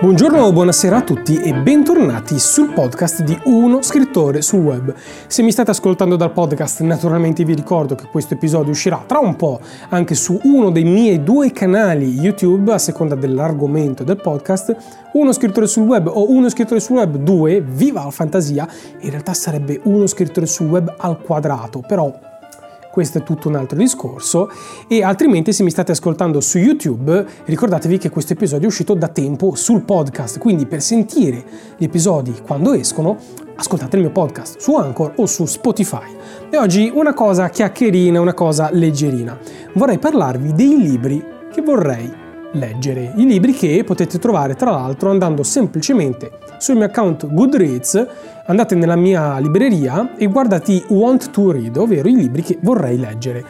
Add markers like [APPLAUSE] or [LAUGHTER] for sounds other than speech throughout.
Buongiorno o buonasera a tutti e bentornati sul podcast di Uno Scrittore sul Web. Se mi state ascoltando dal podcast, naturalmente vi ricordo che questo episodio uscirà tra un po' anche su uno dei miei due canali YouTube, a seconda dell'argomento del podcast, Uno Scrittore sul Web o Uno Scrittore sul Web 2, viva la fantasia, in realtà sarebbe Uno Scrittore sul Web al quadrato, però questo è tutto un altro discorso e altrimenti se mi state ascoltando su YouTube ricordatevi che questo episodio è uscito da tempo sul podcast, quindi per sentire gli episodi quando escono ascoltate il mio podcast su Anchor o su Spotify. E oggi una cosa chiacchierina, una cosa leggerina. Vorrei parlarvi dei libri che vorrei leggere. I libri che potete trovare tra l'altro andando semplicemente sul mio account Goodreads, andate nella mia libreria e guardate i Want to Read, ovvero i libri che vorrei leggere.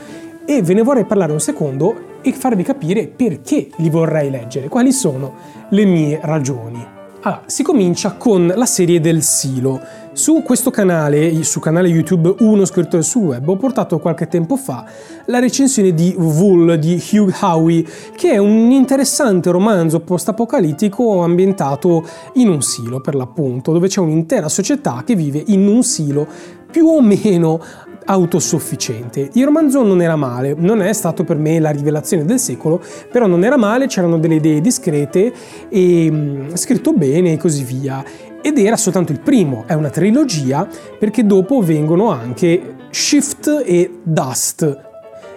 E ve ne vorrei parlare un secondo e farvi capire perché li vorrei leggere, quali sono le mie ragioni. Allora, si comincia con la serie del Silo. Su questo canale, su canale YouTube Uno scrittore sul web, ho portato qualche tempo fa la recensione di Wool di Hugh Howey, che è un interessante romanzo post-apocalittico ambientato in un silo, per l'appunto, dove c'è un'intera società che vive in un silo più o meno autosufficiente. Il romanzo non era male, non è stato per me la rivelazione del secolo, però non era male, c'erano delle idee discrete e mh, scritto bene e così via. Ed era soltanto il primo, è una trilogia perché dopo vengono anche Shift e Dust,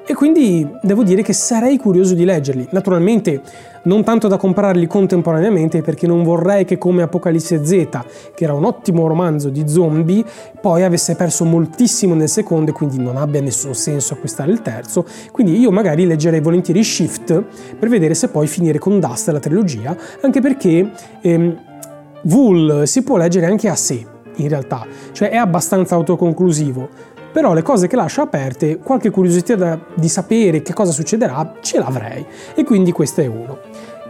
e quindi devo dire che sarei curioso di leggerli. Naturalmente non tanto da comprarli contemporaneamente perché non vorrei che come Apocalisse Z, che era un ottimo romanzo di zombie, poi avesse perso moltissimo nel secondo e quindi non abbia nessun senso acquistare il terzo. Quindi io magari leggerei volentieri Shift per vedere se poi finire con Dust la trilogia, anche perché ehm, Wool si può leggere anche a sé in realtà, cioè è abbastanza autoconclusivo però le cose che lascia aperte, qualche curiosità da, di sapere che cosa succederà, ce l'avrei. E quindi questo è uno.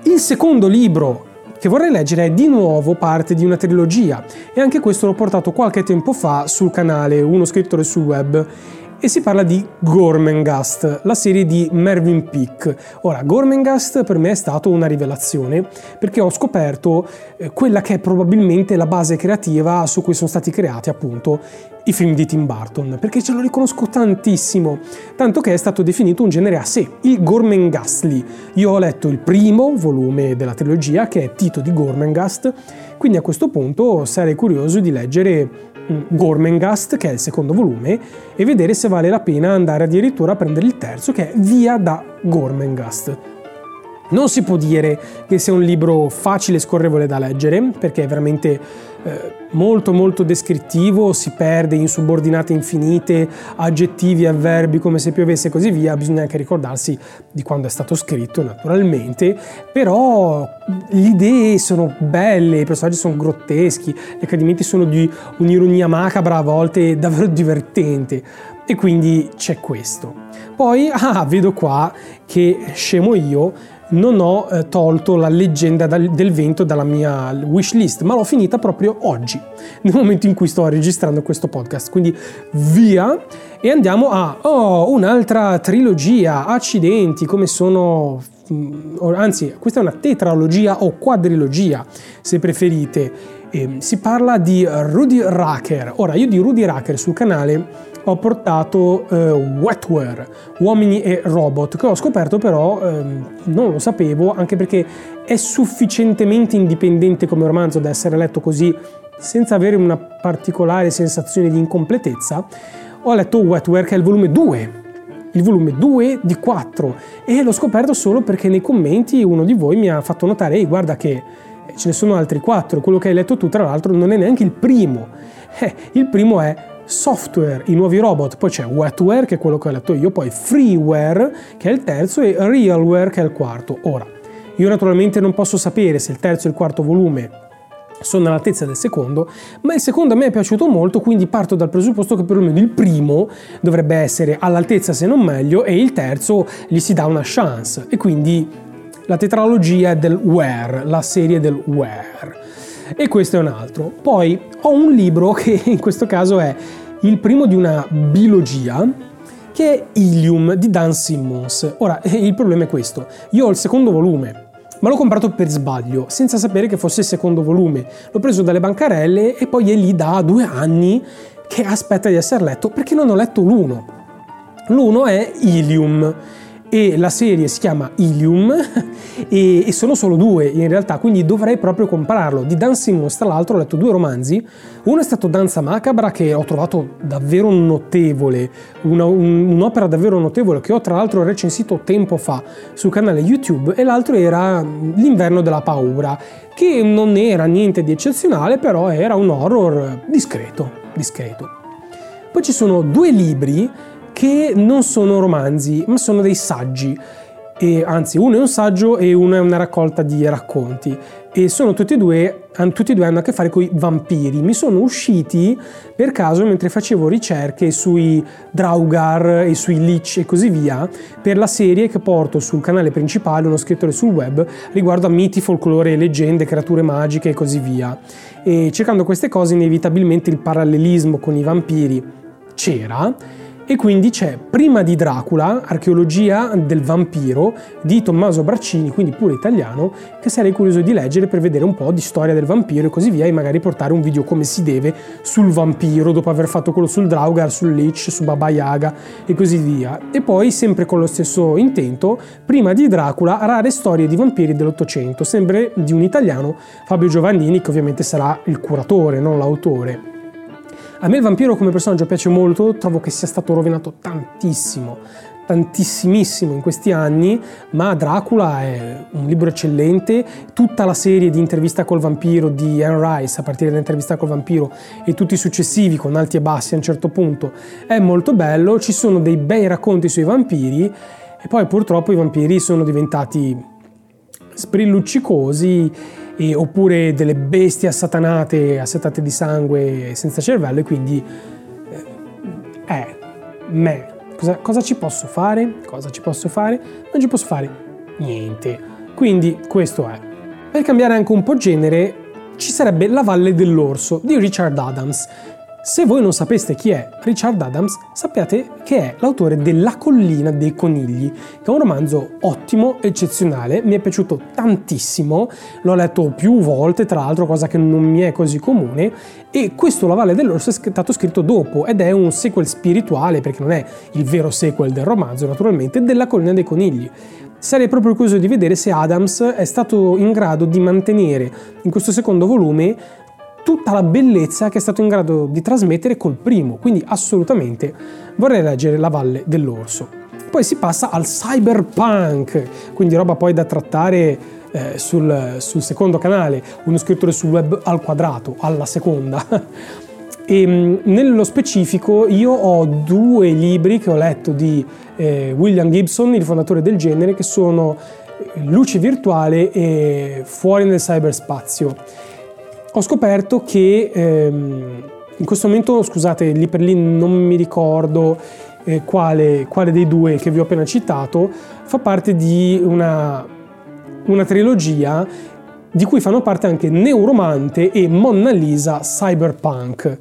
Il secondo libro che vorrei leggere è di nuovo parte di una trilogia e anche questo l'ho portato qualche tempo fa sul canale Uno scrittore sul web e si parla di Gormengast, la serie di Mervyn Peake. Ora, Gormengast per me è stato una rivelazione perché ho scoperto eh, quella che è probabilmente la base creativa su cui sono stati creati appunto i film di Tim Burton, perché ce lo riconosco tantissimo, tanto che è stato definito un genere a sé, il Gormenghastly. Io ho letto il primo volume della trilogia, che è Tito di Gormenghast, quindi a questo punto sarei curioso di leggere Gormengast, che è il secondo volume, e vedere se vale la pena andare addirittura a prendere il terzo, che è Via da Gormengast. Non si può dire che sia un libro facile e scorrevole da leggere, perché è veramente eh, molto molto descrittivo, si perde in subordinate infinite, aggettivi, avverbi come se piovesse e così via, bisogna anche ricordarsi di quando è stato scritto naturalmente, però le idee sono belle, i personaggi sono grotteschi, gli accadimenti sono di un'ironia macabra a volte davvero divertente. E quindi c'è questo. Poi, [LAUGHS] ah, vedo qua che scemo io, non ho eh, tolto la leggenda dal, del vento dalla mia wish list, ma l'ho finita proprio oggi, [LAUGHS] nel momento in cui sto registrando questo podcast. Quindi via e andiamo a oh, un'altra trilogia. Accidenti, come sono mm, anzi, questa è una tetralogia o quadrilogia, se preferite. E si parla di Rudy Racker. Ora, io di Rudy Racker sul canale ho portato eh, Wetware, Uomini e Robot, che ho scoperto però eh, non lo sapevo, anche perché è sufficientemente indipendente come romanzo da essere letto così senza avere una particolare sensazione di incompletezza. Ho letto Wetware che è il volume 2 il volume 2 di 4 e l'ho scoperto solo perché nei commenti uno di voi mi ha fatto notare ehi guarda che ce ne sono altri 4 quello che hai letto tu tra l'altro non è neanche il primo. Eh, il primo è software, i nuovi robot, poi c'è wetware che è quello che ho letto io, poi freeware che è il terzo e realware che è il quarto. Ora, io naturalmente non posso sapere se il terzo e il quarto volume sono all'altezza del secondo, ma il secondo a me è piaciuto molto, quindi parto dal presupposto che perlomeno il primo dovrebbe essere all'altezza se non meglio e il terzo gli si dà una chance. E quindi la tetralogia è del where, la serie del where e questo è un altro. Poi ho un libro che [LAUGHS] in questo caso è il primo di una biologia che è Ilium di Dan Simmons. Ora, [LAUGHS] il problema è questo. Io ho il secondo volume ma l'ho comprato per sbaglio, senza sapere che fosse il secondo volume. L'ho preso dalle bancarelle e poi è lì da due anni che aspetta di essere letto perché non ho letto l'uno. L'uno è Ilium e la serie si chiama Ilium [LAUGHS] e, e, sono solo due in realtà, quindi dovrei proprio comprarlo. Di Dan Simmons, tra l'altro, ho letto due romanzi. Uno è stato Danza Macabra, che ho trovato davvero notevole, una, un, un'opera davvero notevole, che ho tra l'altro recensito tempo fa sul canale YouTube, e l'altro era L'inverno della paura, che non era niente di eccezionale, però era un horror discreto, discreto. Poi ci sono due libri che non sono romanzi, ma sono dei saggi. E, anzi, uno è un saggio e uno è una raccolta di racconti. E sono tutti e due, tutti e due hanno a che fare con i vampiri. Mi sono usciti per caso mentre facevo ricerche sui Draugar e sui Lich e così via per la serie che porto sul canale principale, uno scrittore sul web, riguardo a miti, folklore, leggende, creature magiche e così via. E cercando queste cose, inevitabilmente il parallelismo con i vampiri c'era e quindi c'è prima di Dracula, Archeologia del vampiro di Tommaso Braccini, quindi pure italiano, che sarei curioso di leggere per vedere un po' di storia del vampiro e così via e magari portare un video come si deve sul vampiro dopo aver fatto quello sul Draugar, sul Lich, su Baba Yaga e così via. E poi sempre con lo stesso intento, prima di Dracula, rare storie di vampiri dell'Ottocento, sempre di un italiano, Fabio Giovannini, che ovviamente sarà il curatore, non l'autore. A me il vampiro come personaggio piace molto, trovo che sia stato rovinato tantissimo, tantissimissimo in questi anni, ma Dracula è un libro eccellente, tutta la serie di intervista col vampiro di Anne Rice, a partire dall'intervista col vampiro e tutti i successivi con alti e bassi a un certo punto, è molto bello, ci sono dei bei racconti sui vampiri e poi purtroppo i vampiri sono diventati sprilluccicosi e, oppure delle bestie assatanate, assetate di sangue senza cervello e quindi eh, eh me, cosa, cosa ci posso fare? Cosa ci posso fare? Non ci posso fare niente. Quindi questo è. Per cambiare anche un po' genere, ci sarebbe La Valle dell'Orso di Richard Adams, se voi non sapeste chi è Richard Adams, sappiate che è l'autore della collina dei conigli, che è un romanzo ottimo, eccezionale, mi è piaciuto tantissimo, l'ho letto più volte, tra l'altro cosa che non mi è così comune, e questo La Valle dell'Orso è stato scritto dopo ed è un sequel spirituale, perché non è il vero sequel del romanzo, naturalmente, della collina dei conigli. Sarei proprio curioso di vedere se Adams è stato in grado di mantenere in questo secondo volume tutta la bellezza che è stato in grado di trasmettere col primo, quindi assolutamente vorrei leggere La Valle dell'Orso. Poi si passa al cyberpunk, quindi roba poi da trattare eh, sul, sul, secondo canale, uno scrittore sul web al quadrato, alla seconda. [LAUGHS] e mm, nello specifico io ho due libri che ho letto di eh, William Gibson, il fondatore del genere, che sono Luce virtuale e Fuori nel cyberspazio ho scoperto che ehm, in questo momento, scusate, lì per lì non mi ricordo eh, quale, quale, dei due che vi ho appena citato, fa parte di una, una trilogia di cui fanno parte anche Neuromante e Monna Lisa Cyberpunk.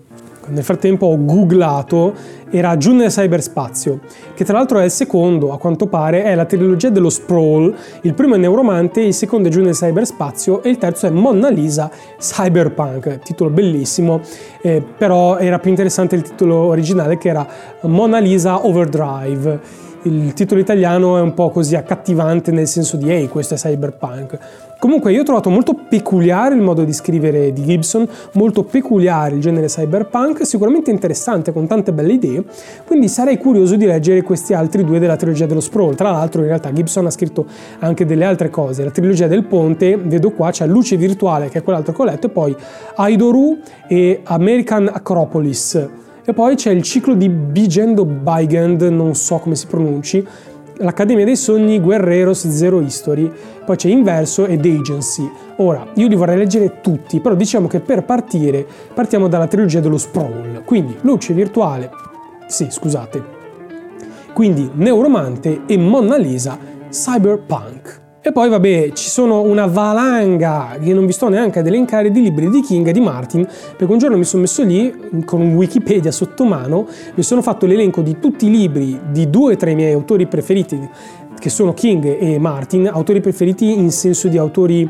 Nel frattempo ho googlato, era Giù nel cyberspazio, che tra l'altro è il secondo, a quanto pare, è la trilogia dello Sprawl. Il primo è Neuromante, il secondo è Giù nel cyberspazio e il terzo è Monna Lisa Cyberpunk. Titolo bellissimo, eh, però era più interessante il titolo originale che era Mona Lisa Overdrive il titolo italiano è un po' così accattivante nel senso di ehi, questo è cyberpunk. Comunque io ho trovato molto peculiare il modo di scrivere di Gibson, molto peculiare il genere cyberpunk, sicuramente interessante con tante belle idee, quindi sarei curioso di leggere questi altri due della trilogia dello Sprawl. Tra l'altro in realtà Gibson ha scritto anche delle altre cose, la trilogia del ponte, vedo qua c'è Luce Virtuale che è quell'altro che ho letto e poi Aidoru e American Acropolis. E poi c'è il ciclo di Bigendo Bygand, non so come si pronunci, l'Accademia dei Sogni, Guerreros, Zero History, poi c'è Inverso ed Agency. Ora, io li vorrei leggere tutti, però diciamo che per partire partiamo dalla trilogia dello Sprawl, quindi Luce Virtuale, sì, scusate, quindi Neuromante e Monna Lisa Cyberpunk. E poi vabbè, ci sono una valanga che non vi sto neanche ad elencare di libri di King e di Martin, perché un giorno mi sono messo lì con Wikipedia sotto mano, mi sono fatto l'elenco di tutti i libri di due tra i miei autori preferiti che sono King e Martin, autori preferiti in senso di autori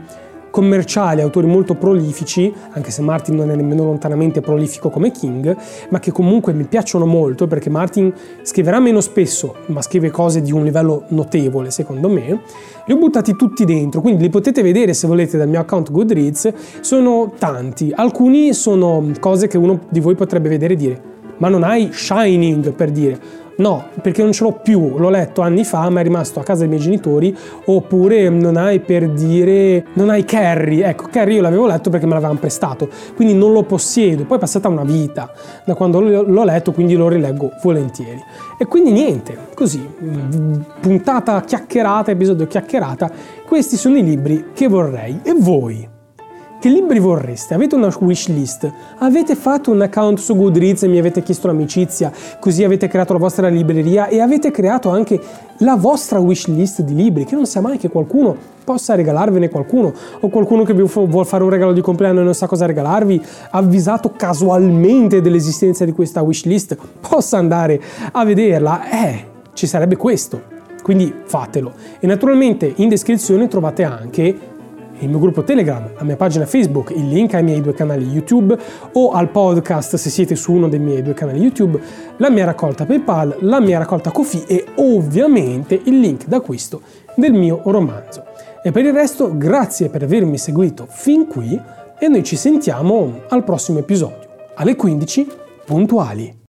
commerciali, autori molto prolifici, anche se Martin non è nemmeno lontanamente prolifico come King, ma che comunque mi piacciono molto perché Martin scriverà meno spesso, ma scrive cose di un livello notevole secondo me. Li ho buttati tutti dentro, quindi li potete vedere se volete dal mio account Goodreads, sono tanti, alcuni sono cose che uno di voi potrebbe vedere e dire ma non hai Shining per dire No, perché non ce l'ho più, l'ho letto anni fa, ma è rimasto a casa dei miei genitori, oppure non hai per dire, non hai Carrie, ecco, Carrie io l'avevo letto perché me l'avevano prestato, quindi non lo possiedo, poi è passata una vita. Da quando l'ho letto, quindi lo rileggo volentieri. E quindi niente, così, puntata chiacchierata, episodio chiacchierata, questi sono i libri che vorrei. E voi? Che libri vorreste? Avete una wish list? Avete fatto un account su Goodreads e mi avete chiesto l'amicizia, così avete creato la vostra libreria e avete creato anche la vostra wish list di libri, che non sia mai che qualcuno possa regalarvene qualcuno o qualcuno che vi vuole fare un regalo di compleanno e non sa cosa regalarvi, avvisato casualmente dell'esistenza di questa wish list, possa andare a vederla. Eh, ci sarebbe questo. Quindi fatelo. E naturalmente in descrizione trovate anche il mio gruppo Telegram, la mia pagina Facebook, il link ai miei due canali YouTube o al podcast se siete su uno dei miei due canali YouTube, la mia raccolta PayPal, la mia raccolta Kofi e ovviamente il link d'acquisto del mio romanzo. E per il resto, grazie per avermi seguito fin qui e noi ci sentiamo al prossimo episodio, alle 15 puntuali.